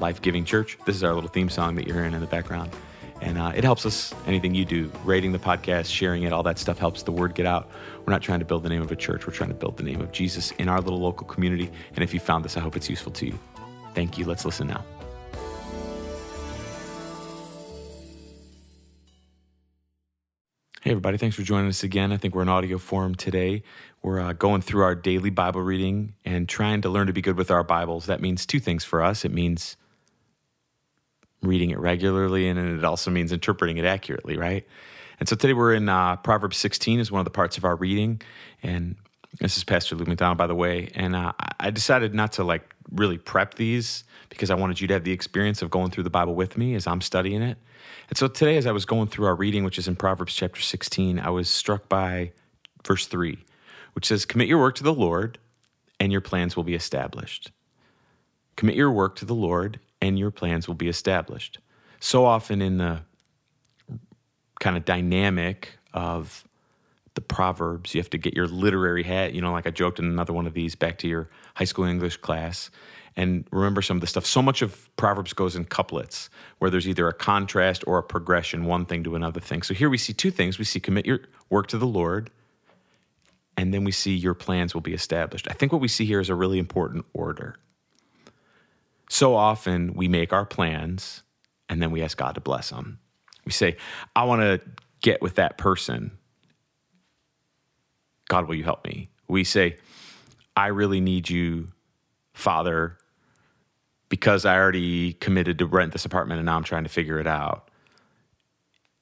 life giving church. This is our little theme song that you're hearing in the background. And uh, it helps us, anything you do, rating the podcast, sharing it, all that stuff helps the word get out. We're not trying to build the name of a church, we're trying to build the name of Jesus in our little local community. And if you found this, I hope it's useful to you. Thank you. Let's listen now. Hey, everybody. Thanks for joining us again. I think we're in audio form today. We're uh, going through our daily Bible reading and trying to learn to be good with our Bibles. That means two things for us it means reading it regularly, and it also means interpreting it accurately, right? And so today we're in uh, Proverbs 16 is one of the parts of our reading, and this is Pastor Luke MacDonald, by the way. And uh, I decided not to like really prep these because I wanted you to have the experience of going through the Bible with me as I'm studying it. And so today, as I was going through our reading, which is in Proverbs chapter 16, I was struck by verse 3, which says, Commit your work to the Lord, and your plans will be established. Commit your work to the Lord, and your plans will be established. So often in the kind of dynamic of the Proverbs, you have to get your literary hat, you know, like I joked in another one of these, back to your high school English class and remember some of the stuff. So much of Proverbs goes in couplets where there's either a contrast or a progression, one thing to another thing. So here we see two things. We see commit your work to the Lord, and then we see your plans will be established. I think what we see here is a really important order. So often we make our plans and then we ask God to bless them. We say, I want to get with that person. God, will you help me? We say, I really need you, Father, because I already committed to rent this apartment and now I'm trying to figure it out.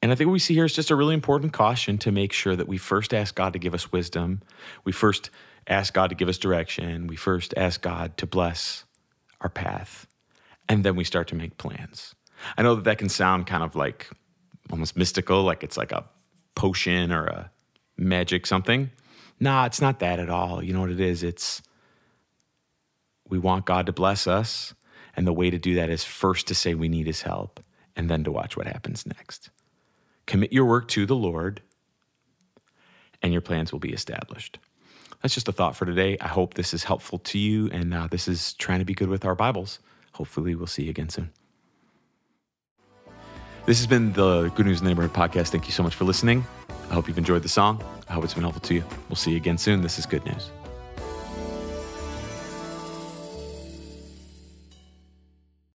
And I think what we see here is just a really important caution to make sure that we first ask God to give us wisdom. We first ask God to give us direction. We first ask God to bless our path, and then we start to make plans. I know that that can sound kind of like almost mystical, like it's like a potion or a magic something. Nah, it's not that at all. You know what it is? It's we want God to bless us, and the way to do that is first to say we need his help and then to watch what happens next. Commit your work to the Lord, and your plans will be established that's just a thought for today. I hope this is helpful to you, and uh, this is trying to be good with our Bibles. Hopefully, we'll see you again soon. This has been the Good News in the Neighborhood podcast. Thank you so much for listening. I hope you've enjoyed the song. I hope it's been helpful to you. We'll see you again soon. This is Good News.